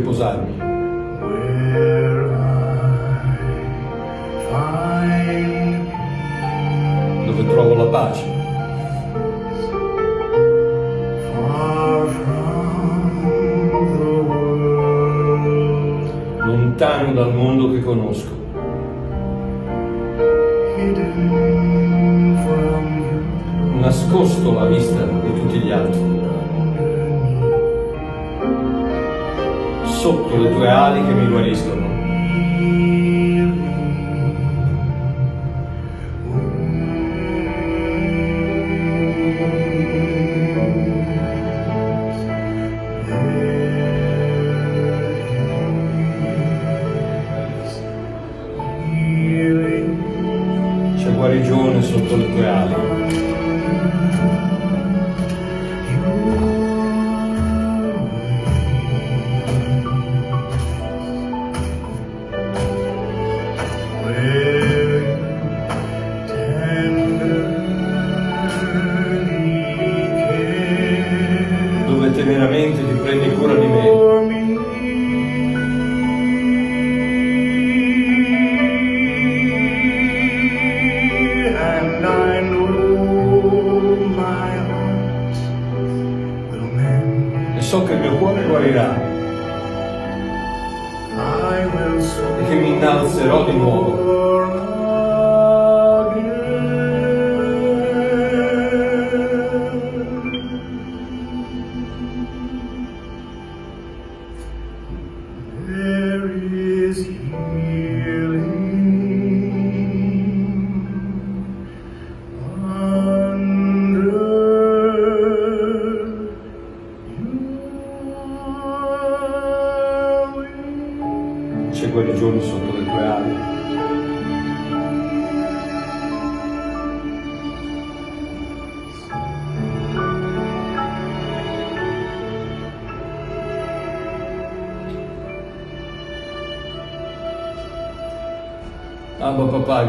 Dove C'è guarigione sotto le tue ali.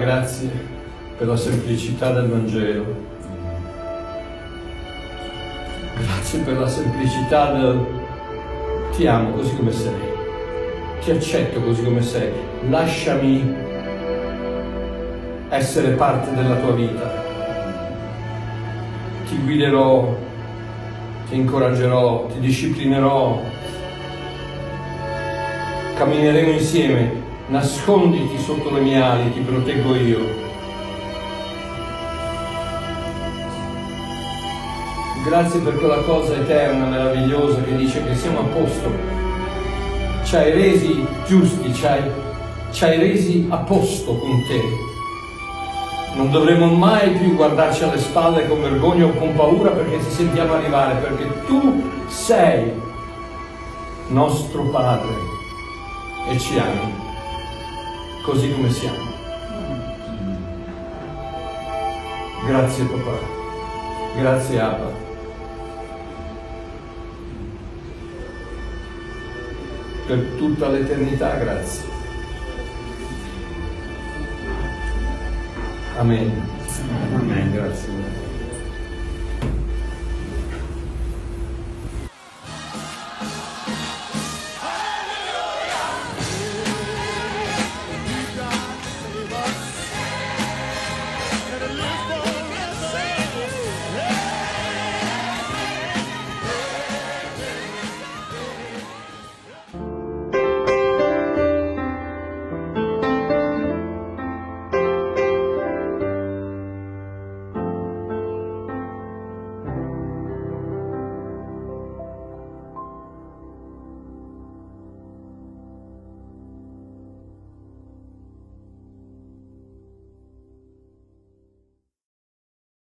Grazie per la semplicità del Vangelo. Grazie per la semplicità del ti amo così come sei. Ti accetto così come sei. Lasciami essere parte della tua vita. Ti guiderò, ti incoraggerò, ti disciplinerò. Cammineremo insieme. Nasconditi sotto le mie ali, ti proteggo io. Grazie per quella cosa eterna, meravigliosa che dice che siamo a posto. Ci hai resi giusti, ci hai, ci hai resi a posto con te. Non dovremo mai più guardarci alle spalle con vergogna o con paura perché ci sentiamo arrivare, perché tu sei nostro Padre e ci ami, così come siamo. Grazie papà, grazie Abba. per tutta l'eternità, grazie. Amen. Amen, grazie.